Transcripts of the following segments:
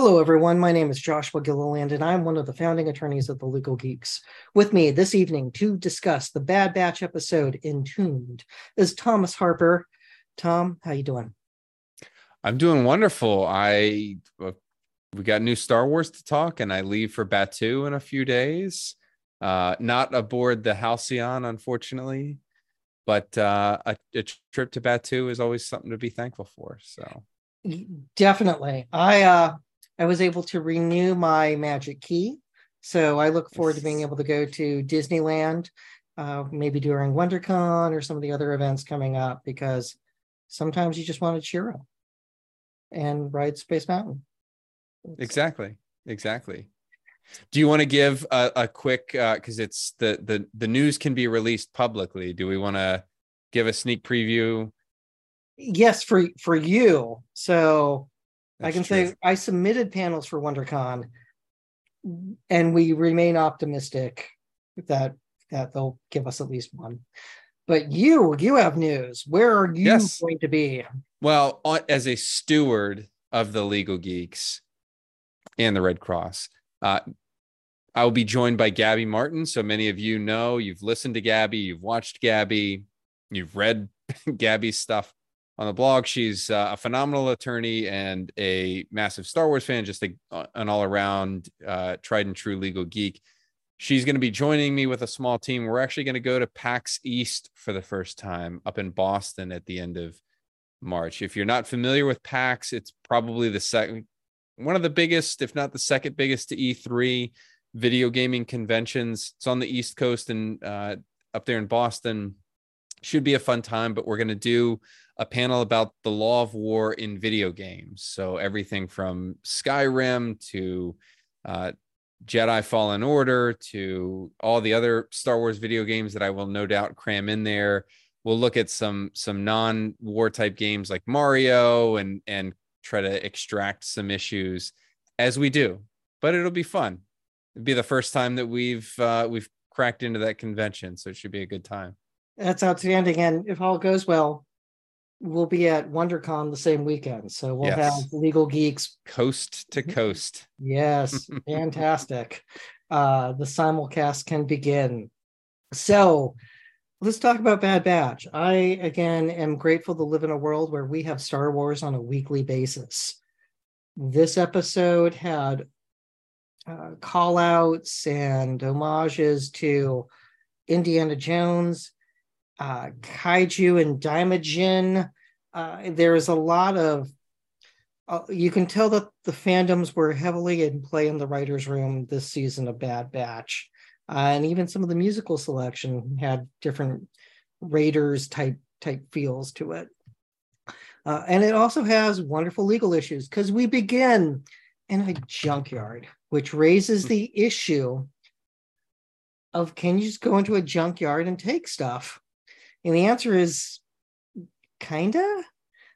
Hello, everyone. My name is Joshua Gilliland, and I'm one of the founding attorneys of the Legal Geeks. With me this evening to discuss the Bad Batch episode Entombed is Thomas Harper. Tom, how you doing? I'm doing wonderful. I uh, we got new Star Wars to talk, and I leave for Batuu in a few days. Uh, not aboard the Halcyon, unfortunately, but uh, a, a trip to Batuu is always something to be thankful for. So definitely, I uh, I was able to renew my Magic Key, so I look forward to being able to go to Disneyland, uh, maybe during WonderCon or some of the other events coming up, because sometimes you just want to cheer up and ride Space Mountain. Exactly. Exactly. Do you want to give a, a quick because uh, it's the the the news can be released publicly? Do we want to give a sneak preview? Yes, for for you. So That's I can true. say I submitted panels for WonderCon, and we remain optimistic that that they'll give us at least one. But you, you have news. Where are you yes. going to be? Well, as a steward of the Legal Geeks and the Red Cross, uh, I will be joined by Gabby Martin. So many of you know you've listened to Gabby, you've watched Gabby, you've read Gabby's stuff on the blog. She's uh, a phenomenal attorney and a massive Star Wars fan, just a, an all around uh, tried and true legal geek. She's going to be joining me with a small team. We're actually going to go to PAX East for the first time up in Boston at the end of March. If you're not familiar with PAX, it's probably the second, one of the biggest, if not the second biggest, to E3 video gaming conventions. It's on the East Coast and uh, up there in Boston. Should be a fun time, but we're going to do a panel about the law of war in video games. So everything from Skyrim to uh, Jedi Fallen Order to all the other Star Wars video games that I will no doubt cram in there. We'll look at some some non-war type games like Mario and and try to extract some issues as we do. But it'll be fun. It'll be the first time that we've uh, we've cracked into that convention, so it should be a good time. That's outstanding. And if all goes well, we'll be at WonderCon the same weekend. So we'll yes. have legal geeks coast to coast. Yes, fantastic. Uh, the simulcast can begin. So let's talk about Bad Batch. I again am grateful to live in a world where we have Star Wars on a weekly basis. This episode had uh, call outs and homages to Indiana Jones uh, kaiju and daimajin. Uh, there's a lot of uh, you can tell that the fandoms were heavily in play in the writers' room this season of Bad Batch, uh, and even some of the musical selection had different Raiders type type feels to it. Uh, and it also has wonderful legal issues because we begin in a junkyard, which raises the issue of can you just go into a junkyard and take stuff? And the answer is kinda.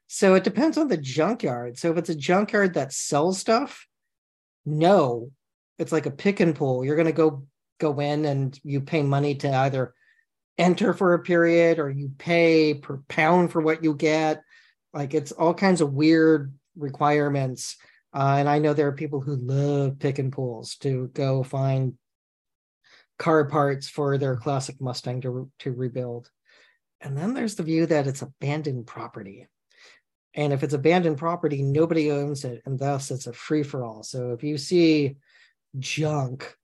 So it depends on the junkyard. So if it's a junkyard that sells stuff, no, it's like a pick and pull. You're gonna go go in and you pay money to either enter for a period or you pay per pound for what you get. Like it's all kinds of weird requirements. Uh, and I know there are people who love pick and pulls to go find car parts for their classic Mustang to, to rebuild. And then there's the view that it's abandoned property. And if it's abandoned property, nobody owns it, and thus it's a free for all. So if you see junk,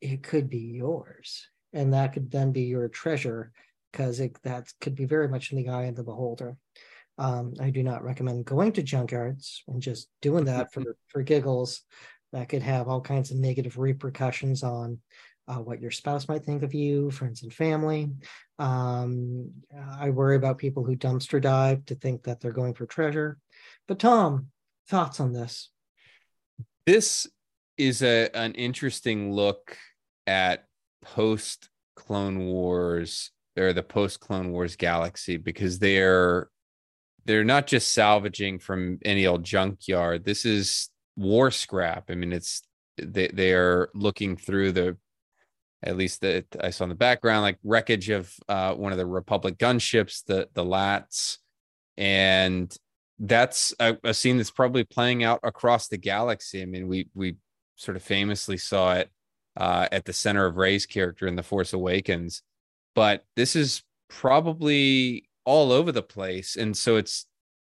it could be yours, and that could then be your treasure because that could be very much in the eye of the beholder. Um, I do not recommend going to junkyards and just doing that for for giggles. That could have all kinds of negative repercussions on uh, what your spouse might think of you, friends and family. Um, I worry about people who dumpster dive to think that they're going for treasure. But Tom, thoughts on this? This is a an interesting look at post Clone Wars or the post Clone Wars galaxy because they're they're not just salvaging from any old junkyard. This is war scrap. I mean, it's they they are looking through the at least that I saw in the background, like wreckage of uh, one of the Republic gunships, the the LAATs, and that's a, a, scene that's probably playing out across the galaxy. I mean, we we sort of famously saw it uh, at the center of Rey's character in The Force Awakens, but this is probably all over the place, and so it's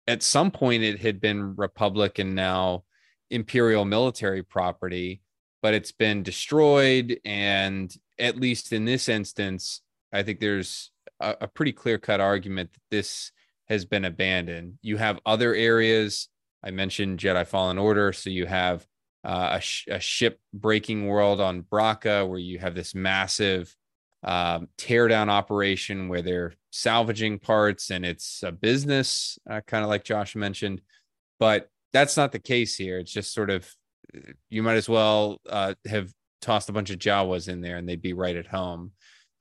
at some point it had been Republic and now Imperial military property, but it's been destroyed, and at least in this instance, I think there's a, a pretty clear cut argument that this has been abandoned. You have other areas. I mentioned Jedi Fallen Order. So you have uh, a, sh- a, ship breaking world on Bracca, where you have this massive um, teardown operation where they're salvaging parts and it's a business, uh, kind of like Josh mentioned. But that's not the case here. It's just sort of, you might as well uh, have tossed a bunch of Jawas in there and they'd be right at home.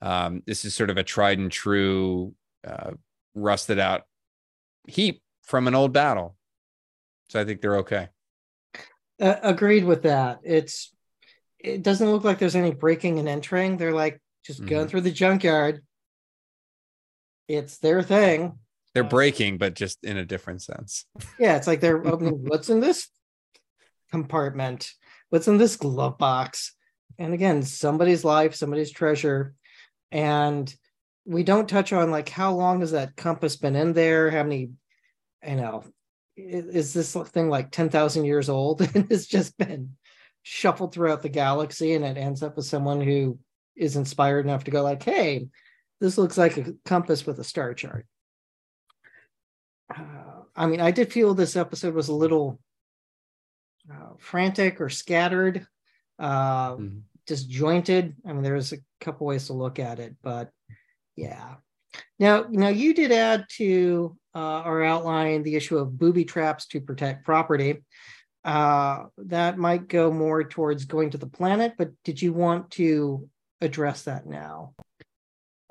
Um, this is sort of a tried and true, uh, rusted out heap from an old battle. So I think they're okay. Uh, agreed with that. It's it doesn't look like there's any breaking and entering. They're like just mm-hmm. going through the junkyard. It's their thing. They're breaking, but just in a different sense. Yeah, it's like they're opening what's in this compartment? What's in this glove box? And again, somebody's life, somebody's treasure. And we don't touch on like how long has that compass been in there? How many, you know, is this thing like 10,000 years old and it's just been shuffled throughout the galaxy and it ends up with someone who is inspired enough to go like, hey, this looks like a compass with a star chart. Uh, I mean, I did feel this episode was a little frantic or scattered, uh, mm-hmm. disjointed. I mean, there's a couple ways to look at it, but yeah. Now, now you did add to uh, our outline the issue of booby traps to protect property. Uh, that might go more towards going to the planet, but did you want to address that now?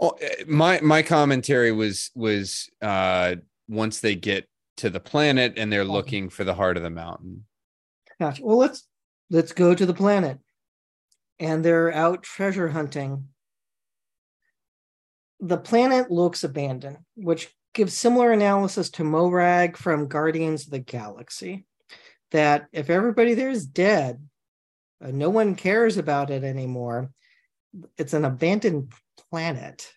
Oh, my my commentary was was uh, once they get to the planet and they're looking for the heart of the mountain. Gotcha. Well, let's let's go to the planet, and they're out treasure hunting the planet looks abandoned, which gives similar analysis to Morag from Guardians of the Galaxy. That if everybody there is dead, uh, no one cares about it anymore. It's an abandoned planet,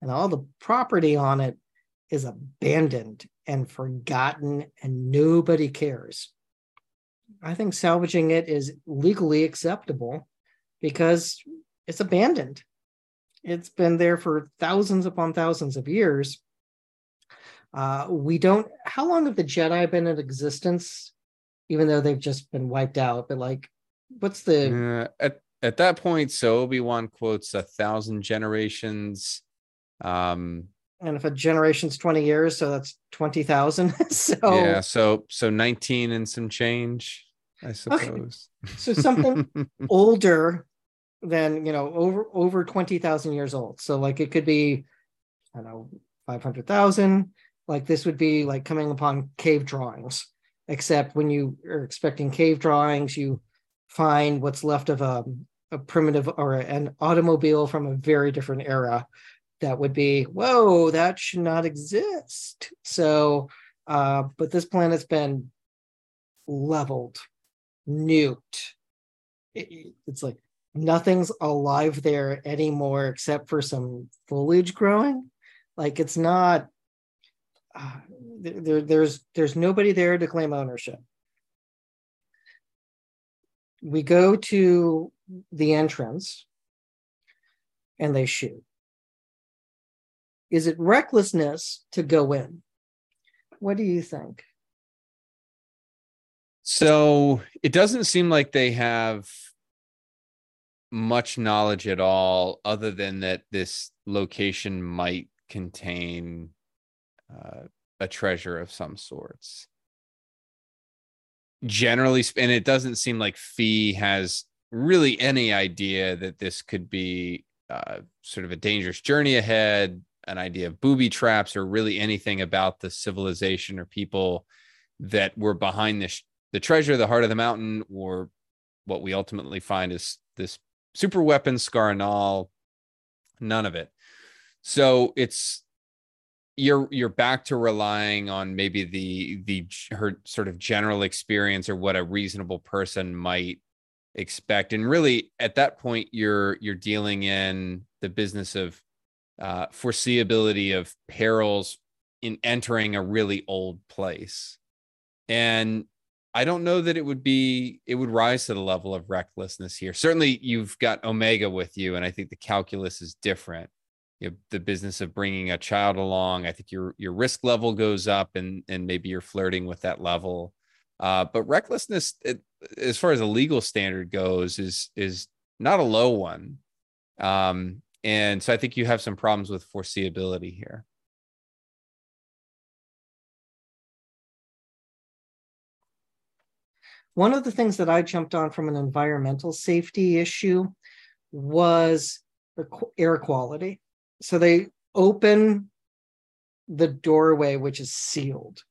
and all the property on it is abandoned and forgotten, and nobody cares. I think salvaging it is legally acceptable because it's abandoned it's been there for thousands upon thousands of years. Uh, we don't. How long have the Jedi been in existence? Even though they've just been wiped out, but like, what's the uh, at at that point? So Obi Wan quotes a thousand generations. Um, and if a generation's 20 years so that's 20,000 so yeah so so 19 and some change i suppose okay. so something older than you know over over 20,000 years old. So like it could be I don't know 500,000 like this would be like coming upon cave drawings except when you are expecting cave drawings you find what's left of a, a primitive or an automobile from a very different era that would be whoa that should not exist so uh but this planet's been leveled it, it's like nothing's alive there anymore except for some foliage growing. Like it's not uh, there, there's there's nobody there to claim ownership. We go to the entrance and they shoot. Is it recklessness to go in? What do you think so it doesn't seem like they have much knowledge at all other than that this location might contain uh, a treasure of some sorts. Generally and it doesn't seem like Phee has really any idea that this could be uh, sort of a dangerous journey ahead an idea of booby traps or really anything about the civilization or people that were behind this the treasure the heart of the mountain or what we ultimately find is this super weapons, Scarnal, none of it. So it's you're you're back to relying on maybe the the her sort of general experience or what a reasonable person might expect and really at that point you're you're dealing in the business of uh, foreseeability of perils in entering a really old place and i don't know that it would be it would rise to the level of recklessness here. Certainly you've got omega with you and i think the calculus is different. You the business of bringing a child along. I think your your risk level goes up and and maybe you're flirting with that level. Uh, but recklessness it, as far as a legal standard goes is is not a low one. Um, and so i think you have some problems with foreseeability here one of the things that i jumped on from an environmental safety issue was the air quality. So they open the doorway which is sealed.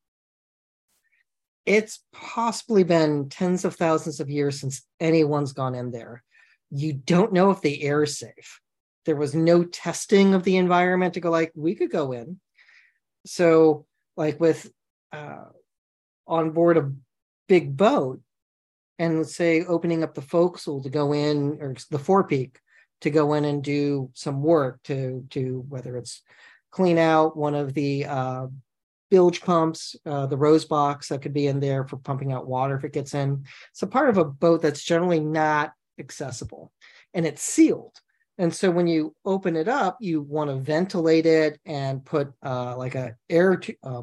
It's possibly been tens of thousands of years since anyone's gone in there. You don't know if the air is safe. There was no testing of the environment to go like we could go in. So like with uh, on board a big boat and let's say opening up the forecastle to go in or the forepeak to go in and do some work to to whether it's clean out one of the uh, bilge pumps, uh, the rose box that could be in there for pumping out water if it gets in. It's a part of a boat that's generally not accessible and it's sealed. And so when you open it up, you want to ventilate it and put uh, like a air t- uh,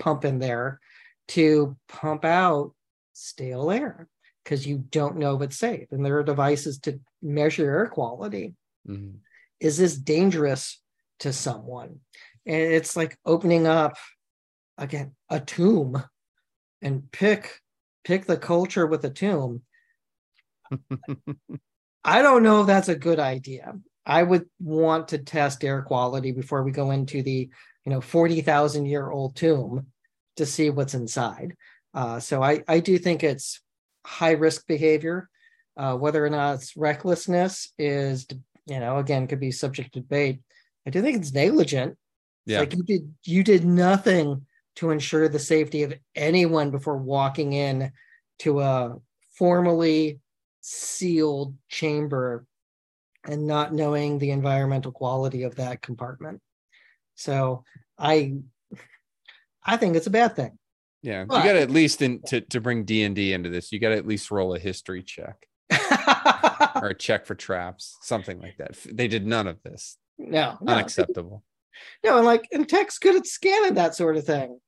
pump in there to pump out stale air because you don't know if it's safe. And there are devices to measure air quality. Mm-hmm. Is this dangerous to someone? And it's like opening up again a tomb and pick pick the culture with a tomb. I don't know if that's a good idea. I would want to test air quality before we go into the you know 40,000 year old tomb to see what's inside. Uh, so I, I do think it's high risk behavior. Uh, whether or not it's recklessness is, you know, again, could be subject to debate. I do think it's negligent. Yeah. It's like you did you did nothing to ensure the safety of anyone before walking in to a formally sealed chamber and not knowing the environmental quality of that compartment. So I I think it's a bad thing. Yeah, but, you got to at least in to, to bring D and D into this. You got to at least roll a history check or a check for traps, something like that. They did none of this. No, no unacceptable. No, and like and tech's good at scanning that sort of thing,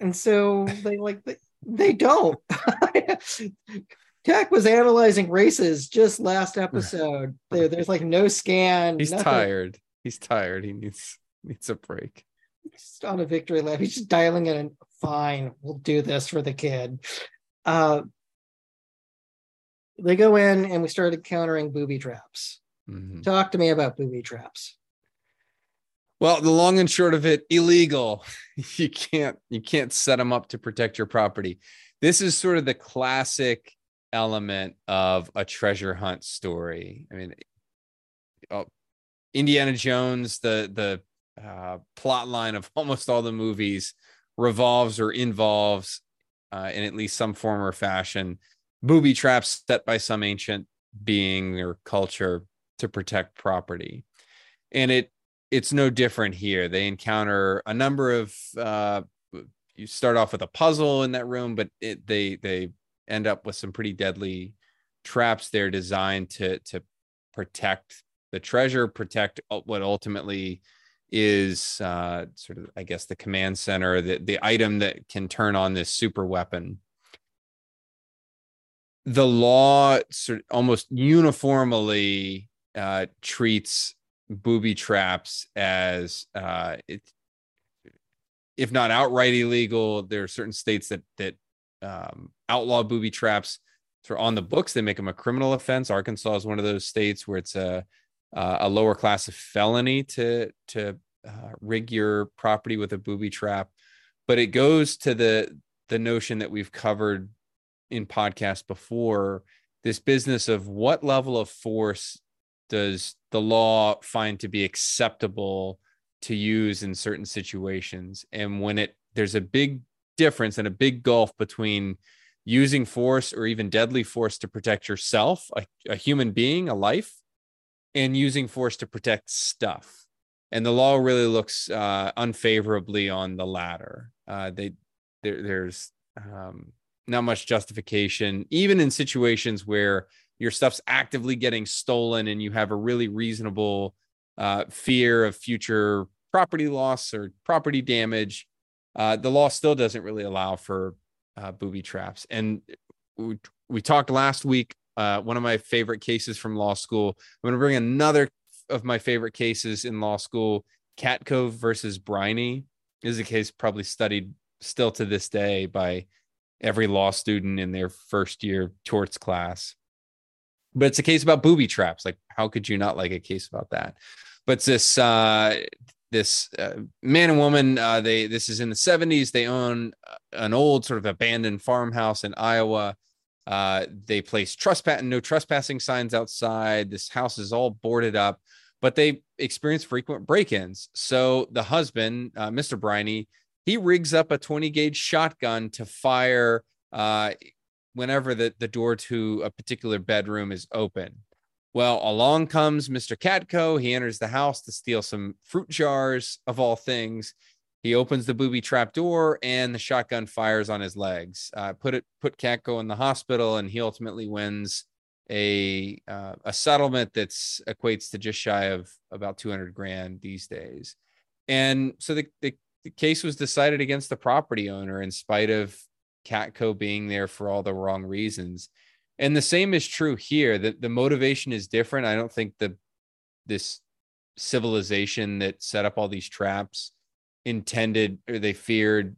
and so they like they, they don't. Tech was analyzing races just last episode. There, there's like no scan. He's nothing. tired. He's tired. He needs needs a break. He's just on a victory lap. He's just dialing in fine, we'll do this for the kid. Uh, they go in and we started countering booby traps. Mm-hmm. Talk to me about booby traps. Well, the long and short of it, illegal. You can't you can't set them up to protect your property. This is sort of the classic element of a treasure hunt story. I mean, oh, Indiana Jones, the the uh, plot line of almost all the movies revolves or involves, uh, in at least some form or fashion, booby traps set by some ancient being or culture to protect property. And it it's no different here. They encounter a number of uh, you start off with a puzzle in that room, but it, they they end up with some pretty deadly traps They're designed to to protect the treasure, protect what ultimately is uh, sort of, I guess, the command center, the, the item that can turn on this super weapon. The law sort of almost uniformly uh, treats booby traps as uh, it, if not outright illegal. There are certain states that that um, outlaw booby traps. So on the books, they make them a criminal offense. Arkansas is one of those states where it's a uh, a lower class of felony to to uh, rig your property with a booby trap, but it goes to the the notion that we've covered in podcasts before this business of what level of force does the law find to be acceptable to use in certain situations. And when it there's a big difference and a big gulf between using force or even deadly force to protect yourself, a, a human being, a life, and using force to protect stuff. And the law really looks uh, unfavorably on the latter. Uh, they there, there's um, not much justification, even in situations where your stuff's actively getting stolen and you have a really reasonable uh, fear of future property loss or property damage. Uh, the law still doesn't really allow for uh, booby traps. And we, we talked last week. Uh, one of my favorite cases from law school. I'm going to bring another of my favorite cases in law school. Katko versus Briney is a case probably studied still to this day by every law student in their first year torts class. But it's a case about booby traps. Like, how could you not like a case about that? But this uh, this uh, man and woman uh, they this is in the 70s they own uh, an old sort of abandoned farmhouse in iowa uh, they place trespass no trespassing signs outside this house is all boarded up but they experience frequent break-ins so the husband uh, mr briney he rigs up a 20 gauge shotgun to fire uh, whenever the, the door to a particular bedroom is open well, along comes Mr. Katko. He enters the house to steal some fruit jars, of all things. He opens the booby trap door, and the shotgun fires on his legs. Uh, put it, put Katko in the hospital, and he ultimately wins a uh, a settlement that's equates to just shy of about 200 grand these days. And so the, the, the case was decided against the property owner in spite of Katko being there for all the wrong reasons and the same is true here that the motivation is different i don't think the this civilization that set up all these traps intended or they feared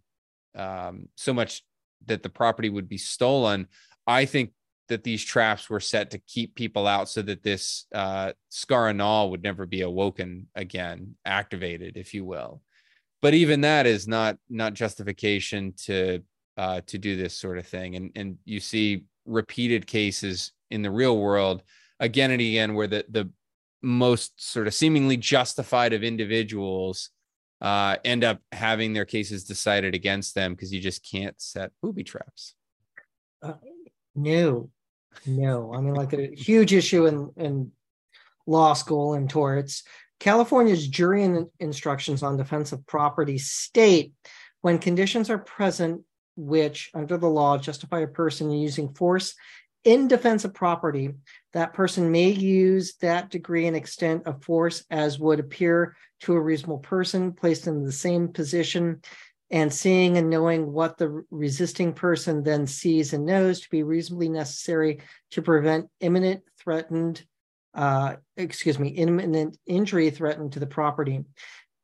um, so much that the property would be stolen i think that these traps were set to keep people out so that this uh, scar-anal would never be awoken again activated if you will. But even that is not not justification to uh, to do this sort of thing. And and you see repeated cases in the real world again and again where the the most sort of seemingly justified of individuals uh, end up having their cases decided against them because you just can't set booby traps. Uh, no, no. I mean, like a huge issue in in law school and torts. California's jury instructions on defense of property state when conditions are present which, under the law, justify a person using force in defense of property, that person may use that degree and extent of force as would appear to a reasonable person placed in the same position. And seeing and knowing what the resisting person then sees and knows to be reasonably necessary to prevent imminent threatened uh, excuse me imminent injury threatened to the property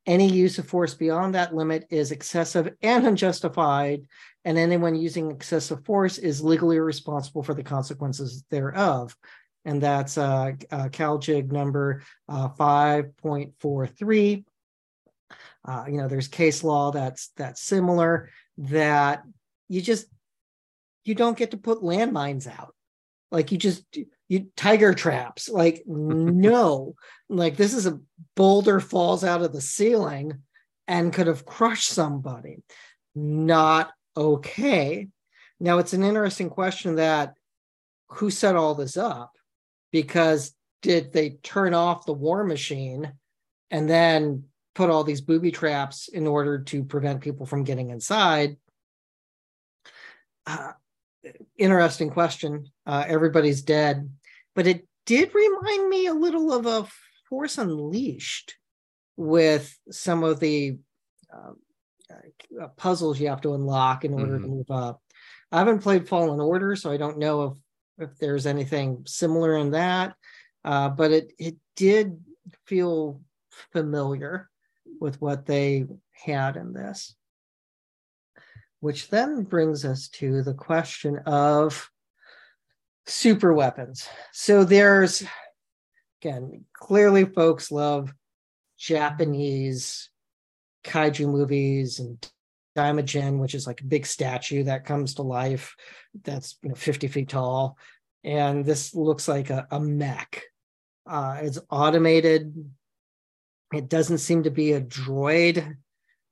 any use of force beyond that limit is excessive and unjustified and anyone using excessive force is legally responsible for the consequences thereof. And that's uh, uh, CALJIC number uh, 5.43. Uh, you know, there's case law that's that's similar that you just you don't get to put landmines out. Like you just you tiger traps. Like no, like this is a boulder falls out of the ceiling and could have crushed somebody. Not okay. Now it's an interesting question that who set all this up? Because did they turn off the war machine and then put all these booby traps in order to prevent people from getting inside? Uh, interesting question. Uh, everybody's dead, but it did remind me a little of a Force Unleashed with some of the uh, uh, puzzles you have to unlock in order mm-hmm. to move up. I haven't played Fallen Order, so I don't know if if there's anything similar in that. Uh, but it it did feel familiar with what they had in this. Which then brings us to the question of super weapons. So there's again, clearly folks love Japanese kaiju movies and Daimajin, which is like a big statue that comes to life that's you know 50 feet tall. And this looks like a, a mech. Uh, it's automated. It doesn't seem to be a droid.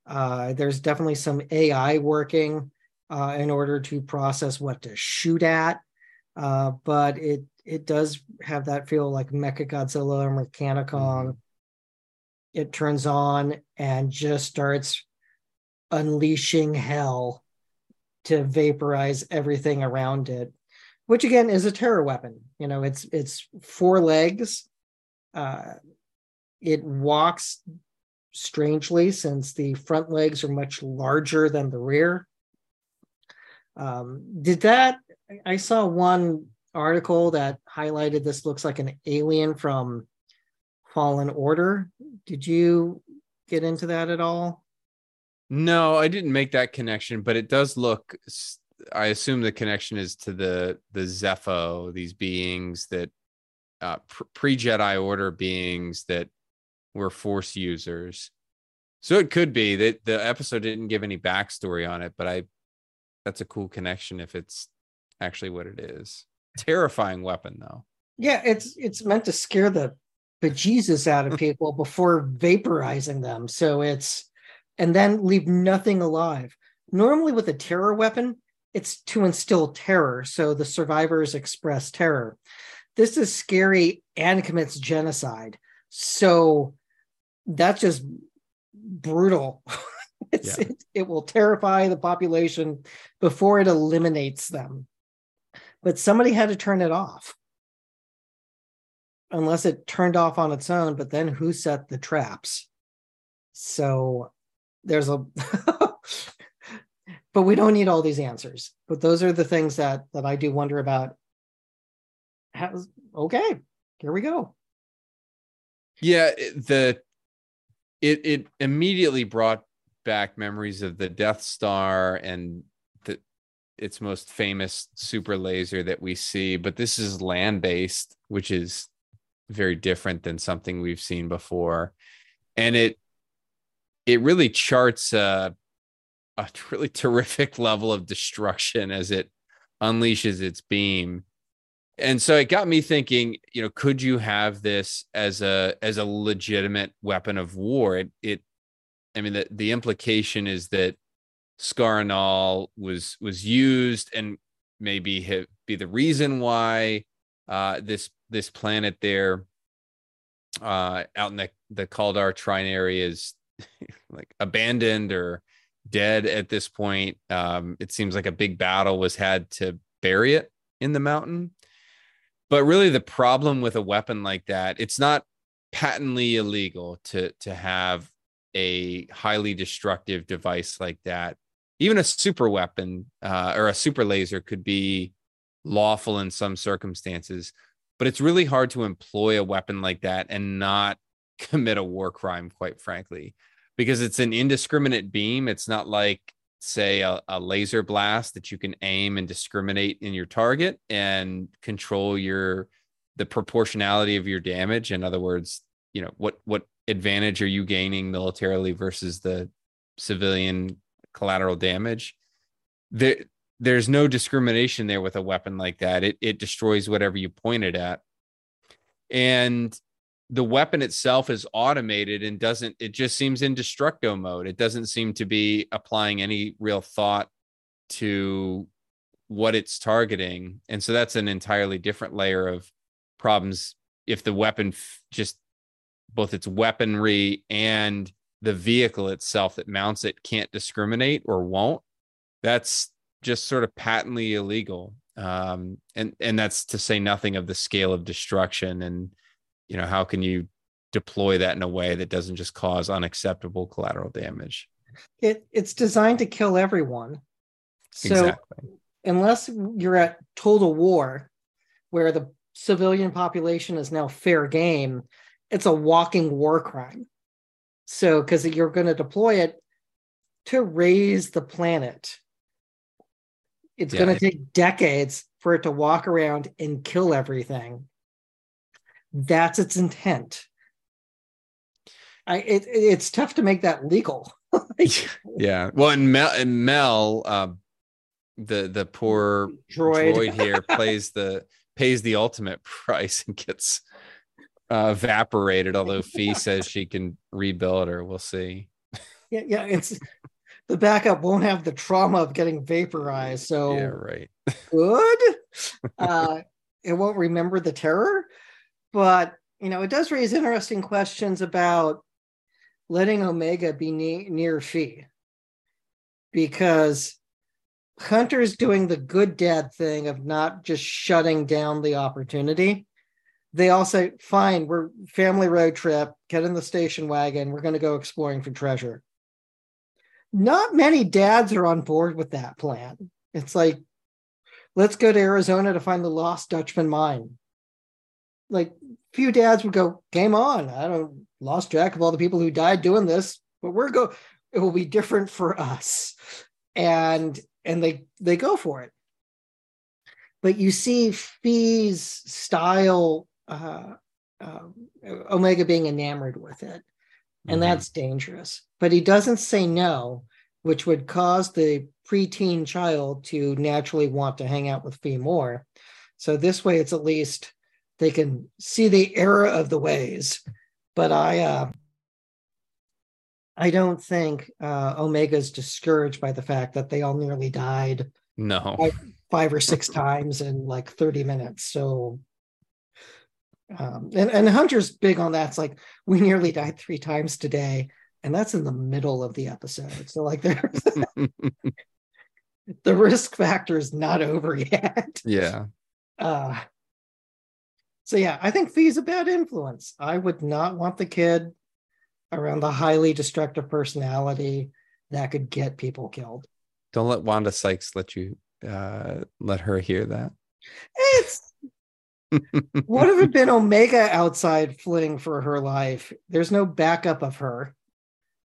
Uh, there's definitely some AI working uh, in order to process what to shoot at, uh, but it it does have that feel like Mecha Godzilla or Mechani-Kong. Mm-hmm. It turns on and just starts unleashing hell to vaporize everything around it, which again is a terror weapon. You know, it's it's four legs. Uh, it walks strangely since the front legs are much larger than the rear. Um, did that? I saw one article that highlighted this looks like an alien from Fallen Order. Did you get into that at all? No, I didn't make that connection, but it does look. I assume the connection is to the the Zeffo, these beings that uh, pre Jedi Order beings that were Force users. So it could be that the episode didn't give any backstory on it, but I that's a cool connection if it's actually what it is. Terrifying weapon though. Yeah, it's it's meant to scare the bejesus out of people before vaporizing them. So it's and then leave nothing alive. Normally, with a terror weapon, it's to instill terror, so the survivors express terror. This is scary and commits genocide. So that's just brutal. yeah. it, it will terrify the population before it eliminates them. But somebody had to turn it off. Unless it turned off on its own, but then who set the traps? So there's a but we don't need all these answers but those are the things that that i do wonder about okay here we go yeah the it it immediately brought back memories of the death star and its most famous super laser that we see but this is land based which is very different than something we've seen before. And it it really charts a, a really terrific level of destruction as it unleashes its beam. And so it got me thinking you know could you have this as a as a legitimate weapon of war? It it i mean the, the implication is that Scar-Anal was was used and maybe have, be the reason why uh, this this planet there uh, out in the the Kaldar Trinary is like abandoned or dead at this point. Um, it seems like a big battle was had to bury it in the mountain. But really, the problem with a weapon like that, it's not patently illegal to to have a highly destructive device like that. Even a super weapon uh, or a super laser could be lawful in some circumstances, but it's really hard to employ a weapon like that and not commit a war crime, quite frankly, because it's an indiscriminate beam. It's not like, say, a, a, laser blast that you can aim and discriminate in your target and control your the proportionality of your damage. In other words, you know what what advantage are you gaining militarily versus the civilian collateral damage? There, there's no discrimination there with a weapon like that. It it destroys whatever you point it at. And the weapon itself is automated and doesn't it just seems in destructo mode it doesn't seem to be applying any real thought to what it's targeting and so that's an entirely different layer of problems if the weapon f- just both its weaponry and the vehicle itself that mounts it can't discriminate or won't. That's just sort of patently illegal. Um, and and that's to say nothing of the scale of destruction and you know how can you deploy that in a way that doesn't just cause unacceptable collateral damage? It it's designed to kill everyone. So exactly. unless you're at total war where the civilian population is now fair game it's a walking war crime so because you're going to deploy it to raise the planet it's yeah, going to take decades for it to walk around and kill everything that's its intent. I it, it's tough to make that legal. yeah. Well, and Mel, and Mel uh, the the poor droid, droid here plays the pays the ultimate price and gets uh, evaporated. Although Phee says she can rebuild her, we'll see. Yeah, yeah. It's the backup won't have the trauma of getting vaporized. So Yeah, right. good. uh, it won't remember the terror, but you know, it does raise interesting questions about letting Omega be ne- near Phee because Hunter's doing the good dad thing of not just shutting down the opportunity. They all say, fine, we're family road trip, get in the station wagon, we're going to go exploring for treasure. Not many dads are on board with that plan. It's like, let's go to Arizona to find the lost Dutchman mine. Like, few dads would go, game on. I don't lost track of all the people who died doing this, but we're go. It will be different for us, and and they they go for it. But you see Phee's style, uh, uh, Omega being enamored with it, and Mhm. that's dangerous. But he doesn't say no, which would cause the preteen child to naturally want to hang out with Phee more. So this way, it's at least they can see the error of the ways. But I, uh, I don't think uh, Omega's discouraged by the fact that they all nearly died no. five or six times in like 30 minutes. So, um, and, and Hunter's big on that. It's like, we nearly died three times today. And that's in the middle of the episode. So, like, there, the risk factor is not over yet. yeah. Uh, so, yeah, I think Phee's a bad influence. I would not want the kid around the highly destructive personality that could get people killed. Don't let Wanda Sykes let you uh let her hear that. It's what if it been Omega outside fleeing for her life? There's no backup of her.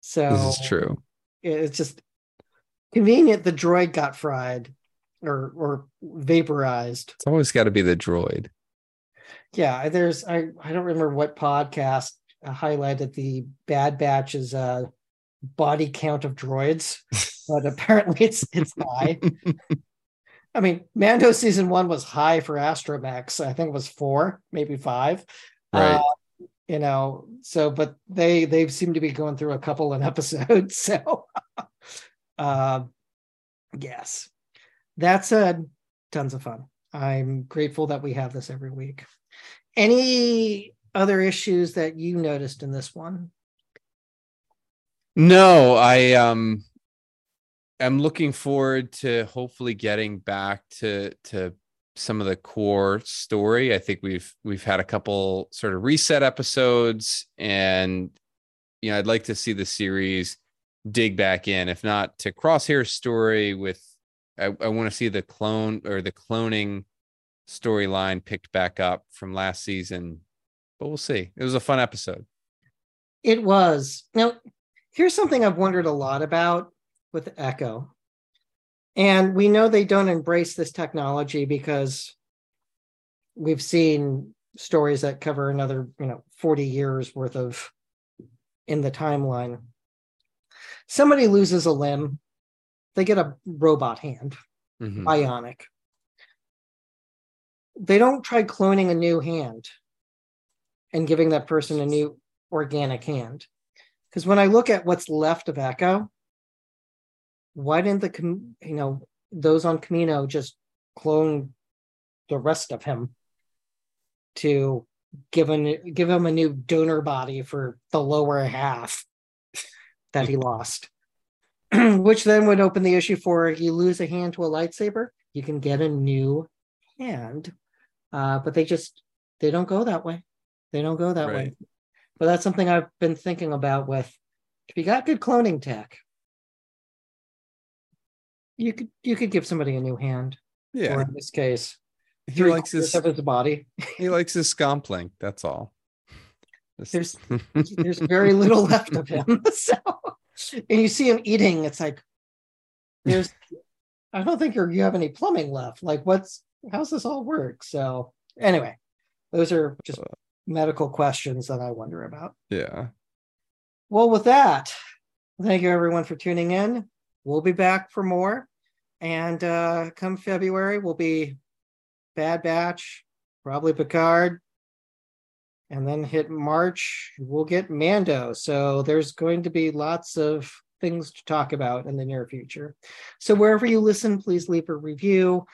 So This is true. It's just convenient the droid got fried or or vaporized. It's always got to be the droid. Yeah, there's I I don't remember what podcast highlighted the Bad Batch's uh body count of droids, but apparently it's it's high. I mean, Mando season one was high for Astromechs. I think it was four, maybe five. Right. Uh, you know, so but they they seem to be going through a couple of episodes. So, uh, yes. That said, tons of fun. I'm grateful that we have this every week. Any other issues that you noticed in this one? No, I um I'm looking forward to hopefully getting back to to some of the core story. I think we've we've had a couple sort of reset episodes and you know, I'd like to see the series dig back in, if not to Crosshair's story with I, I want to see the clone or the cloning storyline picked back up from last season. But we'll see. It was a fun episode. It was. Now, here's something I've wondered a lot about with Echo. And we know they don't embrace this technology because we've seen stories that cover another, you know, 40 years worth of in the timeline. Somebody loses a limb, they get a robot hand, Mhm. bionic. They don't try cloning a new hand and giving that person a new organic hand. Because when I look at what's left of Echo, why didn't the you know those on Camino just clone the rest of him to give him give him a new donor body for the lower half that he lost, which then would open the issue for you lose a hand to a lightsaber, you can get a new hand, uh, but they just they don't go that way. They don't go that way. But that's something I've been thinking about with if you got good cloning tech, you could you could give somebody a new hand. Yeah. Or in this case, He likes his his body. he likes his scomp link. That's all. There's there's very little left of him. So and you see him eating, it's like there's I don't think you have any plumbing left. Like what's how's this all work? So anyway, those are just uh. medical questions that I wonder about. yeah. Well, with that, thank you everyone for tuning in. We'll be back for more. And uh come February, we'll be Bad Batch, probably Picard, and then hit March, we'll get Mando. So there's going to be lots of things to talk about in the near future. So wherever you listen, please leave a review.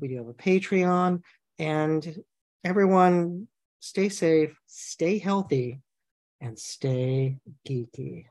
We do have a Patreon, and everyone stay safe, stay healthy, and stay geeky.